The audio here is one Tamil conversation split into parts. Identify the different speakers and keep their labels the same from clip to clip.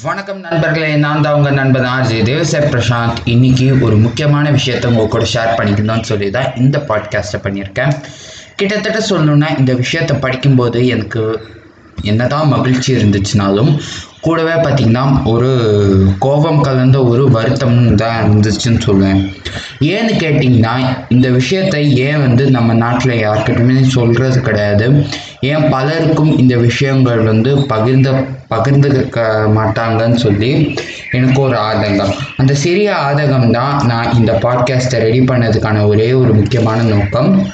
Speaker 1: வணக்கம் நண்பர்களே நான் தான் உங்கள் நண்பன் ஆர்ஜி தேவசேப் பிரசாந்த் இன்னைக்கு ஒரு முக்கியமான விஷயத்த உங்க கூட ஷேர் பண்ணிக்கணும்னு சொல்லி தான் இந்த பாட்காஸ்ட்டை பண்ணியிருக்கேன். கிட்டத்தட்ட சொல்லணுன்னா இந்த விஷயத்தை படிக்கும்போது எனக்கு என்னதான் மகிழ்ச்சி இருந்துச்சுனாலும் கூடவே பார்த்திங்கன்னா ஒரு கோபம் கலந்த ஒரு வருத்தம் தான் இருந்துச்சுன்னு சொல்லுவேன் ஏன்னு கேட்டிங்கன்னா இந்த விஷயத்தை ஏன் வந்து நம்ம நாட்டில் யார்கிட்டயுமே சொல்கிறது கிடையாது. ஏன் பலருக்கும் இந்த விஷயங்கள் வந்து பகிர்ந்த பகிர்ந்துக்க மாட்டாங்கன்னு சொல்லி எனக்கு ஒரு ஆதங்கம். அந்த சிறிய ஆதகம் தான் நான் இந்த பாட்காஸ்ட்டை ரெடி பண்ணதுக்கான ஒரே ஒரு முக்கியமான நோக்கம்.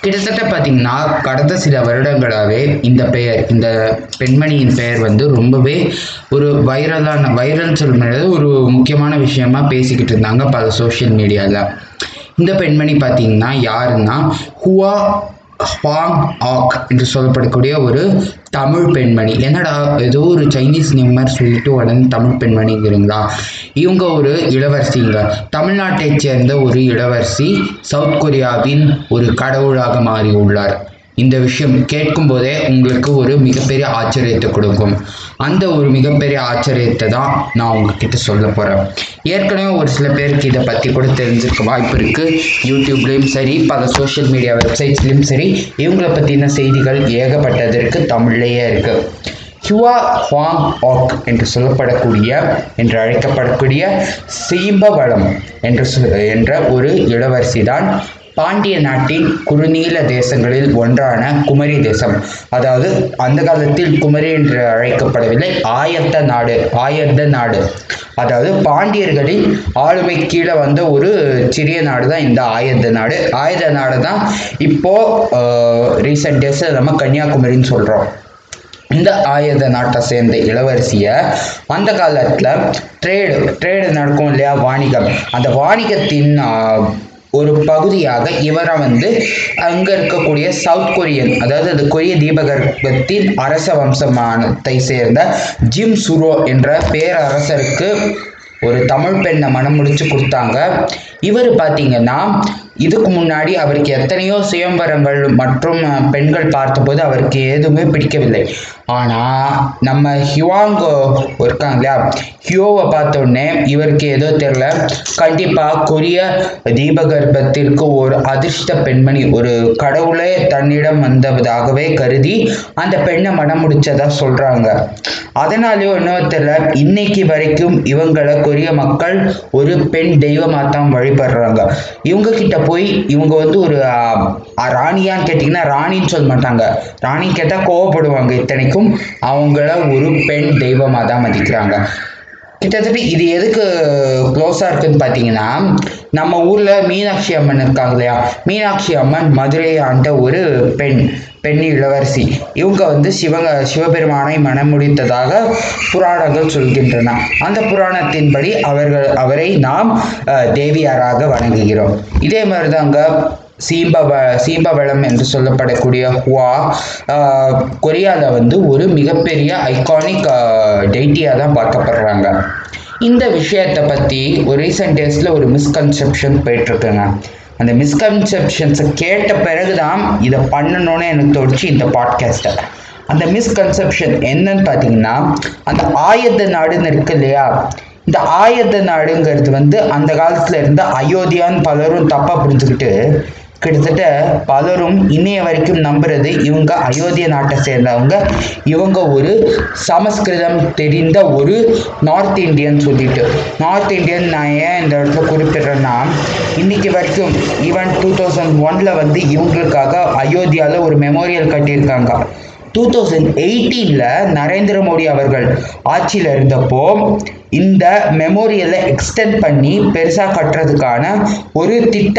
Speaker 1: கிட்டத்தட்ட பார்த்தீங்கன்னா கடந்த சில வருடங்களாகவே இந்த பெயர் இந்த பெண்மணியின் பெயர் வந்து ரொம்பவே ஒரு வைரலான வைரல் சொல்லும்போது ஒரு முக்கியமான விஷயமா பேசிக்கிட்டு இருந்தாங்க பல சோஷியல் மீடியாவில் இந்த பெண்மணி பார்த்தீங்கன்னா யாருன்னா ஹுவா ஹாங் ஆக் என்று சொல்லப்படக்கூடிய ஒரு தமிழ் பெண்மணி. என்னடா ஏதோ ஒரு சைனீஸ் நேம் மாதிரி சொல்லிட்டு உடனே தமிழ் பெண்மணிங்கிறீங்களா இவங்க ஒரு இளவரசிங்க. தமிழ்நாட்டைச் சேர்ந்த ஒரு இளவரசி சவுத் கொரியாவின் ஒரு கடவுளாக மாறி உள்ளார் இந்த விஷயம் கேட்கும் போதே உங்களுக்கு ஒரு மிகப்பெரிய ஆச்சரியத்தை கொடுக்கும். அந்த ஒரு மிகப்பெரிய ஆச்சரியத்தை தான் நான் உங்ககிட்ட சொல்ல போகிறேன் ஏற்கனவே ஒரு சில பேருக்கு இதை பற்றி கூட தெரிஞ்சிருக்க வாய்ப்பு இருக்குது யூடியூப்லேயும் சரி பல சோஷியல் மீடியா வெப்சைட்ஸ்லேயும் சரி இவங்களை பற்றின செய்திகள் ஏகப்பட்டது இருக்குது தமிழ்லேயே இருக்குது ஹுவா ஹுவாங் ஆக் என்று சொல்லப்படக்கூடிய என்று அழைக்கப்படக்கூடிய சீம்பவளம் என்று சொ- என்ற ஒரு இளவரசி தான் பாண்டிய நாட்டின் குறுநீல தேசங்களில் ஒன்றான குமரி தேசம். அதாவது அந்த காலத்தில் குமரி என்று அழைக்கப்படவில்லை ஆயத்த நாடு ஆயத்த நாடு. அதாவது பாண்டியர்களின் ஆளுமை கீழே வந்த ஒரு சிறிய நாடு தான் இந்த ஆயத்த நாடு. ஆயுத நாடு தான் இப்போ ரீசெண்ட் டேஸில் நம்ம கன்னியாகுமரின்னு சொல்கிறோம் இந்த ஆயுத நாட்டை சேர்ந்த இளவரசியை அந்த காலத்தில் ட்ரேடு ட்ரேடு நடக்கும் இல்லையா வாணிகம். அந்த வாணிகத்தின் ஒரு பகுதியாக இவரை வந்து அங்கே இருக்கக்கூடிய சவுத் கொரியன் அதாவது அது கொரிய தீபகற்பத்தின் அரச வம்சமானத்தை சேர்ந்த ஜிம் சுரோ என்ற பேரரசருக்கு ஒரு தமிழ் பெண்ணை மனம் முடிச்சு கொடுத்தாங்க. இவர் பார்த்தீங்கன்னா இதுக்கு முன்னாடி அவருக்கு எத்தனையோ சுயம்பரங்கள் மற்றும் பெண்கள் பார்த்தபோது அவருக்கு எதுவுமே பிடிக்கவில்லை. ஆனால் நம்ம ஹிவாங்கோ இருக்காங்க இல்லையா ஹியோவை பார்த்த உடனே இவருக்கு ஏதோ தெரில கண்டிப்பாக கொரிய தீபகற்பத்திற்கு ஒரு அதிர்ஷ்ட பெண்மணி ஒரு கடவுளே தன்னிடம் வந்ததாகவே கருதி அந்த பெண்ணை மனம் முடிச்சதா சொல்கிறாங்க அதனாலேயோ என்னவோ தெரியல இன்னைக்கு வரைக்கும் இவங்களை கொரிய மக்கள் ஒரு பெண் தெய்வமாக தான் வழிபடுறாங்க. இவங்க கிட்ட போய் இவங்க வந்து ஒரு ராணியான்னு கேட்டிங்கன்னா ராணின்னு சொல்ல மாட்டாங்க. ராணி கேட்டால் கோவப்படுவாங்க இத்தனைக்கும். அவங்கள ஒரு பெண் தெய்வமாக தான் மதிக்கிறாங்க. கிட்டத்தட்ட இது எதுக்கு க்ளோஸாக இருக்குன்னு பார்த்தீங்கன்னா நம்ம ஊரில் மீனாட்சி அம்மன் இருக்காங்க இல்லையா? மீனாட்சி அம்மன் மதுரை ஆண்ட ஒரு பெண் பெண் இளவரசி. இவங்க வந்து சிவங்க சிவபெருமானை மணமுடித்ததாக புராணங்கள் சொல்கின்றன. அந்த புராணத்தின்படி அவர்கள் அவரை நாம் தேவியாராக வணங்குகிறோம். இதே மாதிரி தாங்க சீம்பவ சீம்பவளம் என்று சொல்லப்படக்கூடிய ஹுவா கொரியாவில் வந்து ஒரு மிகப்பெரிய ஐகானிக் டெய்ட்டியாக தான் பார்க்கப்படுறாங்க. இந்த விஷயத்தை பற்றி ஒரு ரீசெண்ட் டேஸில் ஒரு மிஸ்கன்செப்ஷன் போயிட்டுருக்குங்க. அந்த மிஸ்கன்செப்ஷன்ஸை கேட்ட பிறகு தான் இதை பண்ணணும்னு எனக்கு தோணுச்சு இந்த பாட்காஸ்ட்டை அந்த மிஸ்கன்செப்ஷன் என்னன்னு பார்த்தீங்கன்னா அந்த ஆயத்த நாடுன்னு இருக்கு இல்லையா? இந்த ஆயத்த நாடுங்கிறது வந்து அந்த காலத்துல இருந்த அயோத்தியான்னு பலரும் தப்பா புரிஞ்சுக்கிட்டு கிட்டத்தட்ட பலரும் இன்னைய வரைக்கும் நம்புறது இவங்க அயோத்திய நாட்டை சேர்ந்தவங்க. இவங்க ஒரு சமஸ்கிருதம் தெரிந்த ஒரு நார்த் இந்தியன் சொல்லிட்டு. நார்த் இந்தியன் நான் ஏன் இந்த இடத்துல குறிப்பிடுறேன்னா இன்னைக்கு வரைக்கும் ஈவன் டூ தௌசண்ட் ஒன்ல வந்து இவங்களுக்காக அயோத்தியாவில் ஒரு மெமோரியல் கட்டியிருக்காங்க. டூ தௌசண்ட் எயிட்டீனில் நரேந்திர மோடி அவர்கள் ஆட்சியில் இருந்தப்போ இந்த மெமோரியலை எக்ஸ்டெண்ட் பண்ணி பெருசாக கட்டுறதுக்கான ஒரு திட்ட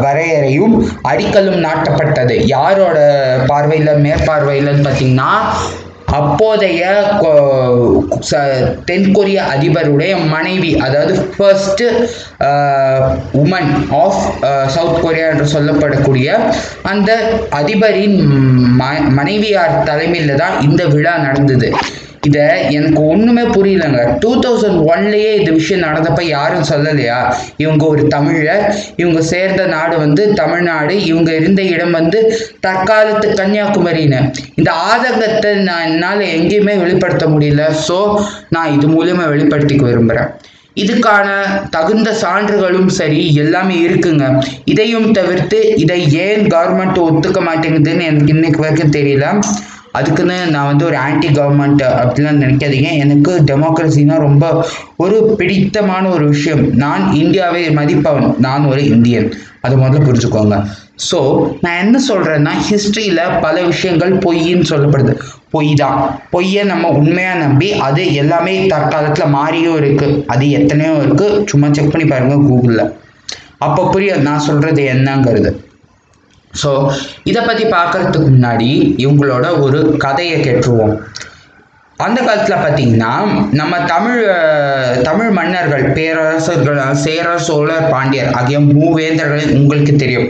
Speaker 1: வரையறையும் அடிக்கலும் நாட்டப்பட்டது. யாரோட பார்வையில் மேற்பார்வையில்னு பார்த்தீங்கன்னா அப்போதைய கொ- ச- தென்கொரிய அதிபருடைய மனைவி அதாவது first woman of South Korea என்று சொல்லப்படக்கூடிய அந்த அதிபரின் ம மனைவியார் தலைமையில் தான் இந்த விழா நடந்தது. இதை எனக்கு ஒன்றுமே புரியலங்க. டூ தௌசண்ட் ஒன்லேயே இந்த விஷயம் நடந்தப்ப யாரும் சொல்லலையா? இவங்க ஒரு தமிழர். இவங்க சேர்ந்த நாடு வந்து தமிழ்நாடு. இவங்க இருந்த இடம் வந்து தற்காலத்து கன்னியாகுமரின்னு. இந்த ஆதங்கத்தை நான் என்னால் எங்கேயுமே வெளிப்படுத்த முடியல. ஸோ நான் இது மூலயமா வெளிப்படுத்திக்க விரும்புகிறேன் இதுக்கான தகுந்த சான்றுகளும் சரி எல்லாமே இருக்குங்க. இதையும் தவிர்த்து இதை ஏன் கவர்மெண்ட் ஒத்துக்க மாட்டேங்குதுன்னு எனக்கு இன்னைக்கு வரைக்கும் தெரியல. அதுக்குன்னு நான் வந்து ஒரு ஆன்டி கவர்மெண்ட் அப்படிலாம் நினைக்காதீங்க. எனக்கு டெமோக்ரஸினா ரொம்ப ஒரு பிடித்தமான ஒரு விஷயம். நான் இந்தியாவை மதிப்பவன். நான் ஒரு இந்தியன். அது முதல்ல புரிஞ்சுக்கோங்க. ஸோ நான் என்ன சொல்கிறேன்னா ஹிஸ்ட்ரியில் பல விஷயங்கள் பொய்ன்னு சொல்லப்படுது. பொய் தான் பொய்யை நம்ம உண்மையாக நம்பி அது எல்லாமே தற்காலத்தில் மாறியும் இருக்குது அது எத்தனையோ இருக்குது சும்மா செக் பண்ணி பாருங்கள் கூகுளில் அப்போ புரியும் நான் சொல்கிறது என்னங்கிறது. ஸோ இதை பற்றி பார்க்கறதுக்கு முன்னாடி இவங்களோட ஒரு கதையை கேட்டுருவோம். அந்த காலத்தில் பார்த்தீங்கன்னா நம்ம தமிழ் தமிழ் மன்னர்கள் பேரரசர்கள் சேரர் சோழர் பாண்டியர் ஆகிய மூவேந்தர்கள் உங்களுக்கு தெரியும்.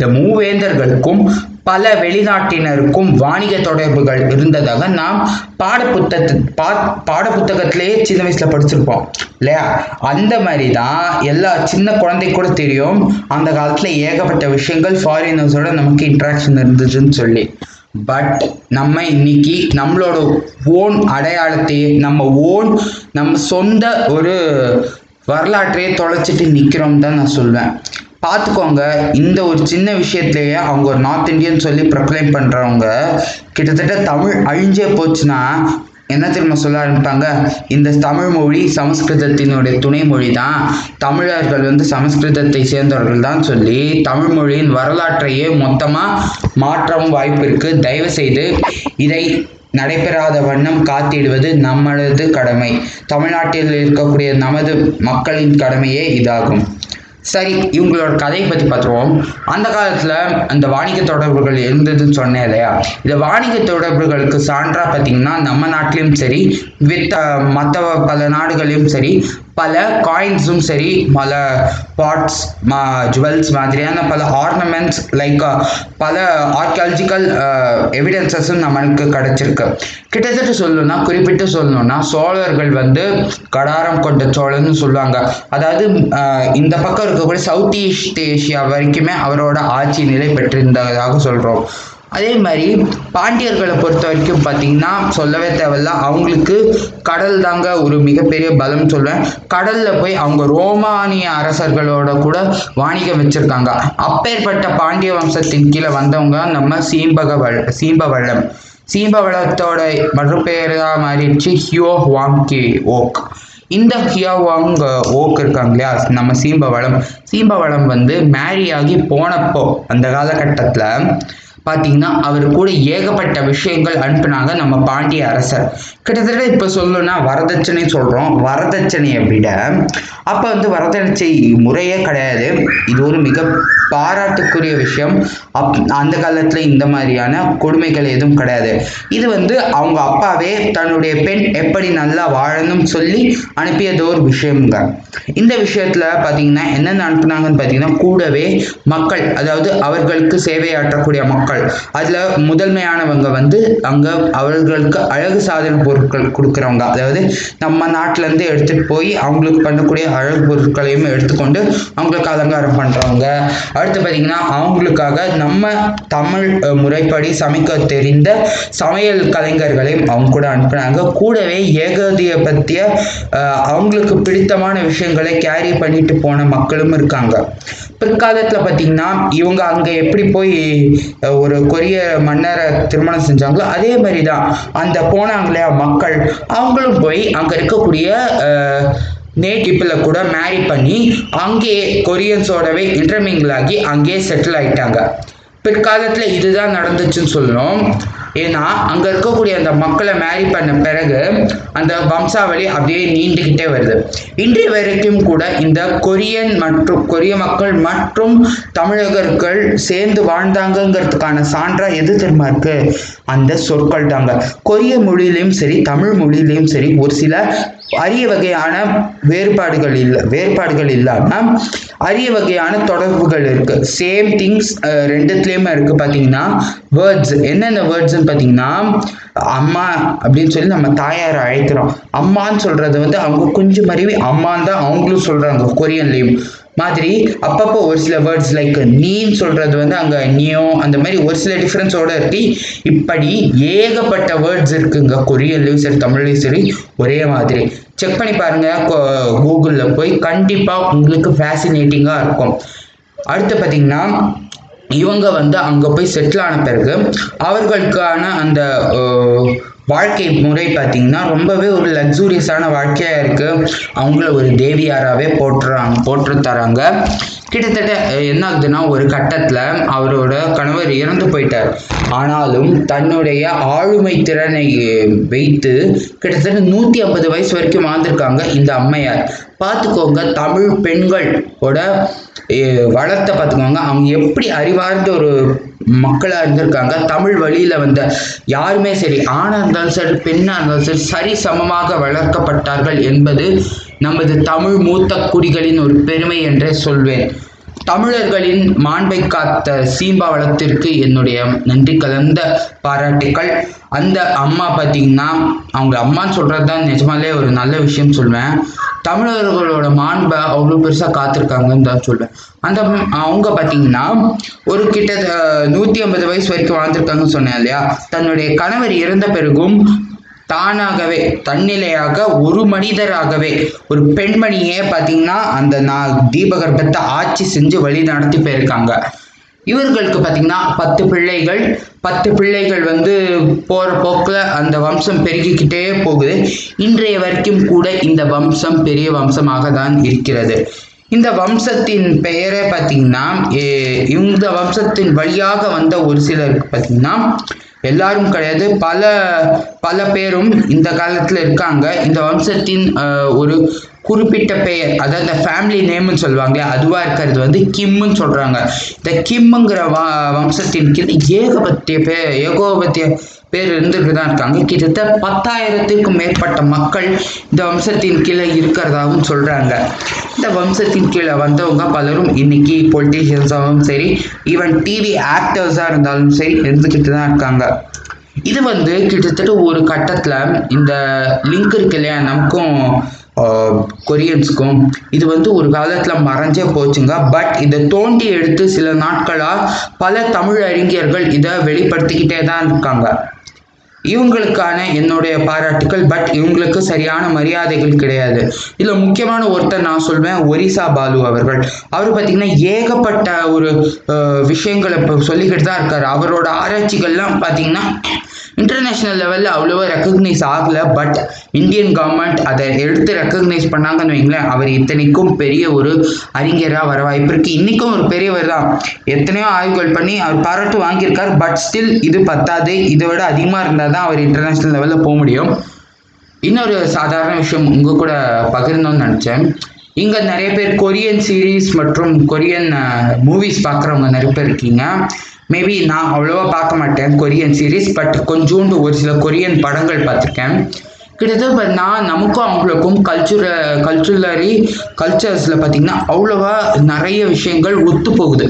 Speaker 1: இந்த மூவேந்தர்களுக்கும் பல வெளிநாட்டினருக்கும் வாணிக தொடர்புகள் இருந்ததாக நாம் பாடப்புத்தகத்து பா பாடப்புத்தகத்திலேயே சின்ன வயசுல படிச்சிருப்போம். இல்லையா? அந்த மாதிரி தான் எல்லா சின்ன குழந்தை கூட தெரியும். அந்த காலத்துல ஏகப்பட்ட விஷயங்கள் ஃபாரினர்ஸோட நமக்கு இன்ட்ராக்ஷன் இருந்துச்சுன்னு சொல்லி. பட் நம்ம இன்னைக்கு நம்மளோட ஓன் அடையாளத்தையே நம்ம ஓன் நம்ம சொந்த ஒரு வரலாற்றையே தொலைச்சிட்டு நிற்கிறோம் தான் நான் சொல்வேன். பார்த்துக்கோங்க இந்த ஒரு சின்ன விஷயத்திலேயே அவங்க ஒரு நார்த் இந்தியன் சொல்லி ப்ரொக்ளைம் பண்ணுறவங்க கிட்டத்தட்ட தமிழ் அழிஞ்சே போச்சுன்னா என்ன தெரியுமா சொல்ல ஆரம்பிப்பாங்க? இந்த தமிழ் மொழி சமஸ்கிருதத்தினுடைய துணை மொழி தான். தமிழர்கள் வந்து சமஸ்கிருதத்தை சேர்ந்தவர்கள் தான் சொல்லி தமிழ் மொழியின் வரலாற்றையே மொத்தமாக மாற்றவும் வாய்ப்பு இருக்குது தயவு செய்து இதை நடைபெறாத வண்ணம் காத்திடுவது நம்மளது கடமை. தமிழ்நாட்டில் இருக்கக்கூடிய நமது மக்களின் கடமையே இதாகும். சரி இவங்களோட கதையை பற்றி பார்த்துருவோம். அந்த காலத்தில் அந்த வாணிக தொடர்புகள் இருந்ததுன்னு சொன்னேன் இல்லையா? இந்த வாணிக தொடர்புகளுக்கு சான்றாக பார்த்தீங்கன்னா நம்ம நாட்டிலையும் சரி வித் மற்ற பல நாடுகளையும் சரி பல காயின்ஸும் சரி பல பாட்ஸ் மா ஜுவல்ஸ் மாதிரியான பல ஆர்னமெண்ட்ஸ் லைக் பல ஆர்கியாலஜிக்கல் எவிடன்சஸும் நம்மளுக்கு கிடச்சிருக்கு. கிட்டத்தட்ட சொல்லணும்னா குறிப்பிட்டு சொல்லணும்னா சோழர்கள் வந்து கடாரம் கொண்ட சோழன்னு சொல்லுவாங்க. அதாவது இந்த பக்கம் இருக்கக்கூடிய சவுத் ஈஸ்ட் ஏஷியா வரைக்குமே அவரோட ஆட்சி நிலை பெற்றிருந்ததாக சொல்கிறோம் அதே மாதிரி பாண்டியர்களை பொறுத்த வரைக்கும் பார்த்தீங்கன்னா சொல்லவே தேவையில்ல. அவங்களுக்கு கடல் தாங்க ஒரு மிகப்பெரிய பலம் சொல்லுவேன் கடலில் போய் அவங்க ரோமானிய அரசர்களோட கூட வாணிகம் வச்சுருக்காங்க. அப்பேற்பட்ட பாண்டிய வம்சத்தின் கீழே வந்தவங்க நம்ம சீம்பகவள் சீம்பவள்ளம். சீம்பவளத்தோட மறுபெயராக மாறிடுச்சு ஹியோ வாங்கி ஓக். இந்த ஹியாவாங் ஓக் இருக்காங்க இல்லையா? நம்ம சீம்பவளம். சீம்பவளம் வந்து மேரி ஆகி போனப்போ அந்த காலகட்டத்தில் பார்த்தீங்கன்னா அவர் கூட ஏகப்பட்ட விஷயங்கள் அனுப்புனாங்க நம்ம பாண்டிய அரசர். கிட்டத்தட்ட இப்போ சொல்லணும்னா வரதட்சணை சொல்கிறோம் வரதட்சணையை விட அப்போ வந்து வரதட்சணை முறையே கிடையாது. இது ஒரு மிக பாராட்டுக்குரிய விஷயம். அப் அந்த காலத்தில் இந்த மாதிரியான கொடுமைகள் எதுவும் கிடையாது. இது வந்து அவங்க அப்பாவே தன்னுடைய பெண் எப்படி நல்லா வாழணும் சொல்லி அனுப்பியது ஒரு விஷயம்ங்க இந்த விஷயத்தில் பார்த்தீங்கன்னா என்னென்ன அனுப்புனாங்கன்னு பார்த்தீங்கன்னா கூடவே மக்கள் அதாவது அவர்களுக்கு சேவையாற்றக்கூடிய மக்கள். அதில் முதன்மையானவங்க வந்து அங்கே அவர்களுக்கு அழகு சாதன பொருட்கள் கொடுக்குறவங்க. அதாவது நம்ம நாட்டிலேருந்து எடுத்துகிட்டு போய் அவங்களுக்கு பண்ணக்கூடிய அழகு பொருட்களையும் எடுத்துக்கொண்டு அவங்களுக்கு அலங்காரம் பண்ணுறவங்க அடுத்து பார்த்தீங்கன்னா அவங்களுக்காக நம்ம தமிழ் முறைப்படி சமைக்க தெரிந்த சமையல் கலைஞர்களையும் அவங்க கூட அனுப்புனாங்க. கூடவே ஏகாதிய பற்றிய அவங்களுக்கு பிடித்தமான விஷயங்களை கேரி பண்ணிட்டு போன மக்களும் இருக்காங்க. பிற்காலத்தில் பார்த்தீங்கன்னா இவங்க அங்கே எப்படி போய் ஒரு கொரிய மன்னரை திருமணம் செஞ்சாங்களோ அதே மாதிரி தான் அந்த போனாங்களே மக்கள் அவங்களும் போய் அங்கே இருக்கக்கூடிய நேட்டிப்பில் கூட மேரி பண்ணி அங்கேயே கொரியன்ஸோடவே இன்டர்மிங்கிள் ஆகி அங்கேயே செட்டில் ஆகிட்டாங்க பிற்காலத்தில் இதுதான் நடந்துச்சுன்னு சொல்லணும். ஏன்னா அங்கே இருக்கக்கூடிய அந்த மக்களை மேரி பண்ண பிறகு அந்த வம்சாவளி அப்படியே நீண்டுக்கிட்டே வருது. இன்றைய வரைக்கும் கூட இந்த கொரியன் மற்றும் கொரிய மக்கள் மற்றும் தமிழகர்கள் சேர்ந்து வாழ்ந்தாங்கங்கிறதுக்கான சான்றாக எது தெரியுமா இருக்கு? அந்த சொற்கள் தாங்க. கொரிய மொழியிலையும் சரி தமிழ் மொழியிலையும் சரி ஒரு சில அரிய வகையான வேறுபாடுகள் இல்லை வேறுபாடுகள் இல்லாமல் அரிய வகையான தொடர்புகள் இருக்கு. சேம் திங்ஸ் ரெண்டுத்துலேயுமே இருக்கு பார்த்தீங்கன்னா வேர்ட்ஸ் என்னென்ன வேர்ட்ஸ்ன்னு பார்த்தீங்கன்னா அம்மா அப்படின்னு சொல்லி நம்ம தாயாரை அழைக்கிறோம். அம்மான்னு சொல்றது வந்து அவங்க கொஞ்சம் மருவி அம்மான்னு தான் அவங்களும் சொல்றாங்க கொரியன்லேயும். மாதிரி அப்பப்போ ஒரு சில வேர்ட்ஸ் லைக் நீன்னு சொல்கிறது வந்து அங்கே நியோ அந்த மாதிரி ஒரு சில டிஃப்ரென்ஸோட இருக்கு. இப்படி ஏகப்பட்ட வேர்ட்ஸ் இருக்குங்க. கொரியன்லேயும் சரி தமிழ்லையும் சரி ஒரே மாதிரி. செக் பண்ணி பாருங்கள் கூகுளில் போய் கண்டிப்பாக உங்களுக்கு ஃபேசினேட்டிங்காக இருக்கும். அடுத்து பார்த்தீங்கன்னா இவங்க வந்து அங்கே போய் செட்டில் ஆன பிறகு அவர்களுக்கான அந்த வாழ்க்கை முறை பார்த்தீங்கன்னா ரொம்பவே ஒரு லக்ஸூரியஸான வாழ்க்கையாக இருக்குது அவங்கள ஒரு தேவியாராகவே போட்டுறாங்க போட்டு தராங்க கிட்டத்தட்ட என்ன ஆகுதுன்னா ஒரு கட்டத்தில் அவரோட கணவர் இறந்து போயிட்டார். ஆனாலும் தன்னுடைய ஆளுமை திறனை வைத்து கிட்டத்தட்ட நூற்றி ஐம்பது வயசு வரைக்கும் வாழ்ந்திருக்காங்க இந்த அம்மையார். பார்த்துக்கோங்க தமிழ் பெண்களோட வளத்தை பார்த்துக்கோங்க அவங்க எப்படி அறிவார்ந்த ஒரு மக்களாக இருந்திருக்காங்க. தமிழ் வழியில் வந்த யாருமே சரி ஆணாக இருந்தாலும் சரி பெண்ணாக இருந்தாலும் சரி சரி சமமாக வளர்க்கப்பட்டார்கள் என்பது நமது தமிழ் மூத்த குடிகளின் ஒரு பெருமை என்றே சொல்வேன். தமிழர்களின் மாண்பை காத்த சீம்பாவளத்திற்கு என்னுடைய நன்றி கலந்த பாராட்டுக்கள். அந்த அம்மா பார்த்தீங்கன்னா அவங்க அம்மான்னு சொல்கிறது தான் நிஜமாலே ஒரு நல்ல விஷயம் சொல்வேன். தமிழர்களோட மாண்பை அவ்வளோ பெருசாக காத்திருக்காங்கன்னு தான் சொல்வேன். அந்த அவங்க பார்த்தீங்கன்னா ஒரு கிட்ட நூற்றி ஐம்பது வயசு வரைக்கும் வாழ்ந்திருக்காங்கன்னு சொன்னேன் இல்லையா? தன்னுடைய கணவர் இறந்த பிறகும் தானாகவே தன்னிலையாக ஒரு மனிதராகவே ஒரு பெண்மணியே பார்த்தீங்கன்னா அந்த நான் தீபகற்பத்தை ஆட்சி செஞ்சு வழி நடத்தி போயிருக்காங்க. இவர்களுக்கு பார்த்தீங்கன்னா பத்து பிள்ளைகள் பத்து பிள்ளைகள் வந்து போகிற போக்கில் அந்த வம்சம் பெருகிக்கிட்டே போகுது. இன்றைய வரைக்கும் கூட இந்த வம்சம் பெரிய வம்சமாக தான் இருக்கிறது. இந்த வம்சத்தின் பெயரே பார்த்திங்கன்னா இந்த வம்சத்தின் வழியாக வந்த ஒரு சிலருக்கு பார்த்திங்கன்னா எல்லாரும் கிடையாது பல பல பேரும் இந்த காலத்தில் இருக்காங்க. இந்த வம்சத்தின் ஒரு குறிப்பிட்ட பெயர். அதாவது இந்த ஃபேமிலி நேம்னு சொல்லுவாங்களே அதுவாக இருக்கிறது வந்து கிம்முன்னு சொல்கிறாங்க இந்த கிம்முங்கிற வ வம்சத்தின் கீழ் ஏகபத்திய பேர் ஏகோபத்திய பேர் இருந்துட்டு தான் இருக்காங்க. கிட்டத்தட்ட பத்தாயிரத்திற்கும் மேற்பட்ட மக்கள் இந்த வம்சத்தின் கீழே இருக்கிறதாகவும் சொல்கிறாங்க இந்த வம்சத்தின் கீழே வந்தவங்க பலரும் இன்னைக்கு பொலிட்டீஷியன்ஸாகவும் சரி ஈவன் டிவி ஆக்டர்ஸாக இருந்தாலும் சரி இருந்துக்கிட்டு தான் இருக்காங்க. இது வந்து கிட்டத்தட்ட ஒரு கட்டத்தில் இந்த லிங்க் இருக்கு இல்லையா? நமக்கும் கொரியன்ஸ்க்கும். இது வந்து ஒரு காலத்தில் மறைஞ்சே போச்சுங்க. பட் இதை தோண்டி எடுத்து சில நாட்களாக பல தமிழ் அறிஞர்கள் இதை வெளிப்படுத்திக்கிட்டே தான் இருக்காங்க. இவங்களுக்கான என்னுடைய பாராட்டுக்கள் பட் இவங்களுக்கு சரியான மரியாதைகள் கிடையாது. இதில் முக்கியமான ஒருத்தர் நான் சொல்வேன் ஒரிசா பாலு அவர்கள். அவர் பார்த்தீங்கன்னா ஏகப்பட்ட ஒரு விஷயங்களை இப்போ சொல்லிக்கிட்டு தான் இருக்கார். அவரோட ஆராய்ச்சிகள்லாம் பார்த்திங்கன்னா இன்டர்நேஷ்னல் லெவலில் அவ்வளோவா ரெக்கக்னைஸ் ஆகலை பட் இந்தியன் கவர்மெண்ட் அதை எடுத்து ரெக்கக்னைஸ் பண்ணாங்கன்னு வைங்களேன் அவர் இத்தனைக்கும் பெரிய ஒரு அறிஞராக வர வாய்ப்பு இருக்குது இன்றைக்கும் ஒரு பெரியவர் தான். எத்தனையோ ஆய்வுகள் பண்ணி அவர் பாராட்டு வாங்கியிருக்கார் பட் ஸ்டில் இது பத்தாது. இதை விட அதிகமாக இருந்தால் தான் அவர் இன்டர்நேஷ்னல் லெவலில் போக முடியும். இன்னொரு சாதாரண விஷயம் உங்கள் கூட பகிர்ந்தோன்னு நினச்சேன். இங்கே நிறைய பேர் கொரியன் சீரீஸ் மற்றும் கொரியன் மூவிஸ் பார்க்குறவங்க நிறைய பேர் இருக்கீங்க. மேபி நான் அவ்வளோவா பார்க்க மாட்டேன் கொரியன் சீரீஸ் பட் கொஞ்சோண்டு ஒரு சில கொரியன் படங்கள் பார்த்துருக்கேன். கிட்டத்தட்ட நான் நமக்கும் அவங்களுக்கும் கல்ச்சுர கல்ச்சுரலரி கல்ச்சர்ஸில் பார்த்தீங்கன்னா அவ்வளோவா நிறைய விஷயங்கள் ஒத்து போகுது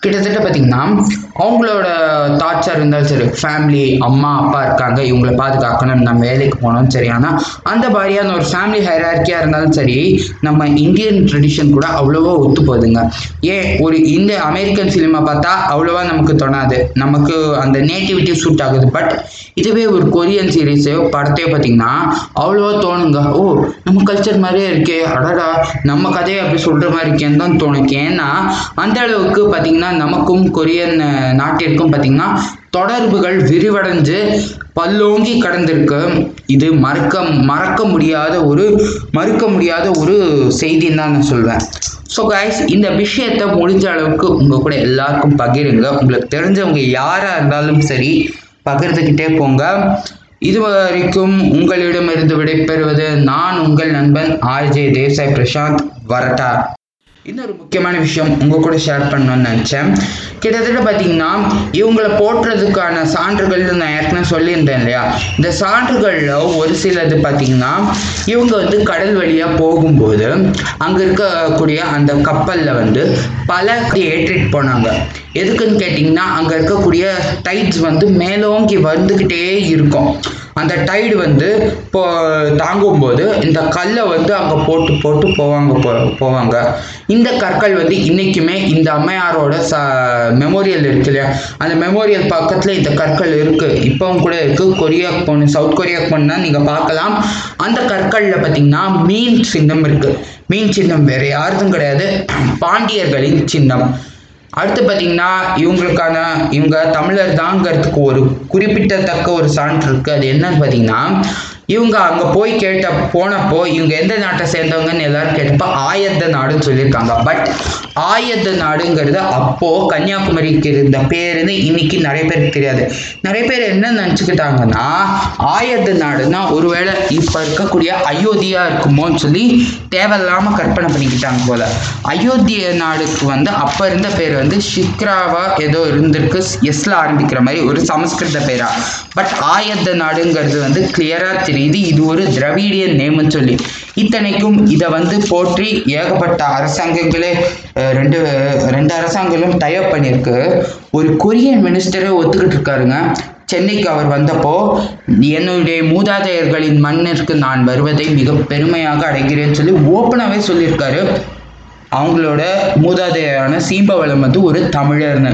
Speaker 1: கிட்டத்தட்ட பார்த்தீங்கன்னா அவங்களோட தாட்ஸாக இருந்தாலும் சரி ஃபேமிலி அம்மா அப்பா இருக்காங்க இவங்களை பாதுகாக்கணும் நம்ம வேலைக்கு போகணும் சரி. ஆனால் அந்த மாதிரியான ஒரு ஃபேமிலி ஹைரார்க்கியாக இருந்தாலும் சரி நம்ம இந்தியன் ட்ரெடிஷன் கூட அவ்வளோவா ஒத்து போகுதுங்க. ஏன்? ஒரு இந்த அமெரிக்கன் சினிமா பார்த்தா அவ்வளோவா நமக்கு தோணாது. நமக்கு அந்த நேட்டிவிட்டி சூட் ஆகுது. பட் இதுவே ஒரு கொரியன் சீரீஸோ படத்தையோ பார்த்தீங்கன்னா அவ்வளோவா தோணுங்க. ஓ நம்ம கல்ச்சர் மாதிரியே இருக்கே. அடடா நம்ம கதையை அப்படி சொல்கிற மாதிரி இருக்கேன்னு தான் தோணும் ஏன்னா அந்த அளவுக்கு பார்த்தீங்கன்னா நமக்கும் கொரியன் நாட்டிற்கும் பார்த்தீங்கன்னா தொடர்புகள் விரிவடைஞ்சு பல்லோங்கி கடந்திருக்கு. இது மறக்க மறக்க முடியாத ஒரு மறுக்க முடியாத ஒரு செய்தின்னு தான் நான் சொல்வேன். ஸோ கைஸ் இந்த விஷயத்தை முடிஞ்ச அளவுக்கு உங்கள் கூட எல்லாருக்கும் பகிருங்க. உங்களுக்கு தெரிஞ்சவங்க யாராக இருந்தாலும் சரி பகிர்ந்துக்கிட்டே போங்க. இதுவரைக்கும் உங்களிடமிருந்து விடைபெறுவது நான் உங்கள் நண்பன் ஆர்ஜே தேசாய் பிரசாந்த் வரட்டா இன்னொரு முக்கியமான விஷயம் உங்கள் கூட ஷேர் பண்ணணும்னு நினச்சேன். கிட்டத்தட்ட பார்த்தீங்கன்னா இவங்களை போட்டுறதுக்கான சான்றுகள் நான் ஏற்கனவே சொல்லியிருந்தேன் இல்லையா? இந்த சான்றுகளில் ஒரு சிலது பார்த்தீங்கன்னா இவங்க வந்து கடல் வழியாக போகும்போது அங்கே இருக்கக்கூடிய அந்த கப்பலில் வந்து பல ஏற்றிட்டு போனாங்க. எதுக்குன்னு கேட்டிங்கன்னா அங்கே இருக்கக்கூடிய டைட்ஸ் வந்து மேலோங்கி வந்துக்கிட்டே இருக்கும். அந்த டைடு வந்து இப்போ தாங்கும்போது இந்த கல்லை வந்து அங்கே போட்டு போட்டு போவாங்க போ போவாங்க. இந்த கற்கள் வந்து இன்றைக்குமே இந்த அம்மையாரோட ச மெமோரியல் இருக்கு இல்லையா? அந்த மெமோரியல் பக்கத்தில் இந்த கற்கள் இருக்குது இப்போவும் கூட இருக்குது கொரியாக்கு போகணும் சவுத் கொரியாவுக்கு போகணுன்னா நீங்கள் பார்க்கலாம். அந்த கற்களில் பார்த்தீங்கன்னா மீன் சின்னம் இருக்குது மீன் சின்னம் வேறு யாருக்கும் கிடையாது. பாண்டியர்களின் சின்னம். அடுத்து பார்த்தீங்கன்னா இவங்களுக்கான இவங்க தமிழர் தாங்கிறதுக்கு ஒரு குறிப்பிட்டத்தக்க ஒரு சான்று இருக்குது அது என்னன்னு பார்த்தீங்கன்னா இவங்க அங்கே போய் கேட்ட போனப்போ இவங்க எந்த நாட்டை சேர்ந்தவங்கன்னு எல்லாரும் கேட்டப்போ ஆயத்த நாடுன்னு சொல்லியிருக்காங்க. பட் ஆயத்த நாடுங்கிறது அப்போது கன்னியாகுமரிக்கு இருந்த பேருன்னு இன்னைக்கு நிறைய பேருக்கு தெரியாது. நிறைய பேர் என்ன நினச்சிக்கிட்டாங்கன்னா ஆயத்த நாடுன்னா ஒருவேளை இப்போ இருக்கக்கூடிய அயோத்தியா இருக்குமோன்னு சொல்லி தேவையில்லாமல் கற்பனை பண்ணிக்கிட்டாங்க போல. அயோத்திய நாடுக்கு வந்து அப்போ இருந்த பேர் வந்து ஷிக்ராவா ஏதோ இருந்திருக்கு எஸ்ல ஆரம்பிக்கிற மாதிரி ஒரு சமஸ்கிருத பேரா. பட் ஆயத்த நாடுங்கிறது வந்து கிளியராக தெரியுது இது ஒரு திராவிடிய நேம்னு சொல்லி. இத்தனைக்கும் இதை வந்து போற்றி ஏகப்பட்ட அரசாங்கங்களே ரெண்டு ரெண்டு அரசாங்கங்களும் டயப் பண்ணியிருக்கு. ஒரு கொரியன் மினிஸ்டரே ஒத்துக்கிட்டு இருக்காருங்க. சென்னைக்கு அவர் வந்தப்போ என்னுடைய மூதாதையர்களின் மண்ணிற்கு நான் வருவதை மிக பெருமையாக அடைகிறேன்னு சொல்லி ஓப்பனாகவே சொல்லியிருக்காரு. அவங்களோட மூதாதையரான சீம்பவளம் வந்து ஒரு தமிழர்னு.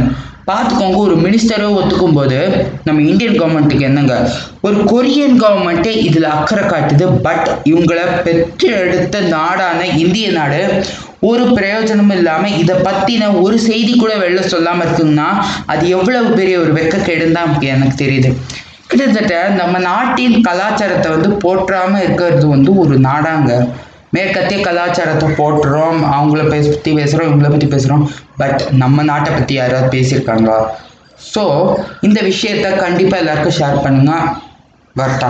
Speaker 1: பார்த்துக்கோங்க ஒரு மினிஸ்டரோ ஒத்துக்கும் போது நம்ம இந்தியன் கவர்மெண்ட்டுக்கு என்னங்க? ஒரு கொரியன் கவர்மெண்ட்டே இதில் அக்கறை காட்டுது. பட் இவங்களை பெற்று எடுத்த நாடான இந்திய நாடு ஒரு பிரயோஜனமும் இல்லாமல் இதை பற்றின ஒரு செய்தி கூட வெளில சொல்லாமல் இருக்குங்கன்னா அது எவ்வளவு பெரிய ஒரு வெக்கக்கேடுன்னு தான் எனக்கு தெரியுது. கிட்டத்தட்ட நம்ம நாட்டின் கலாச்சாரத்தை வந்து போற்றாமல் இருக்கிறது வந்து ஒரு நாடாங்க. மேற்கத்திய கலாச்சாரத்தை போட்டுறோம் அவங்கள பற்றி பேசுகிறோம் இவங்கள பற்றி பேசுகிறோம் பட் நம்ம நாட்டை பற்றி யாராவது பேசியிருக்காங்களா? ஸோ இந்த விஷயத்த கண்டிப்பாக எல்லாருக்கும் ஷேர் பண்ணுங்கள் வரட்டா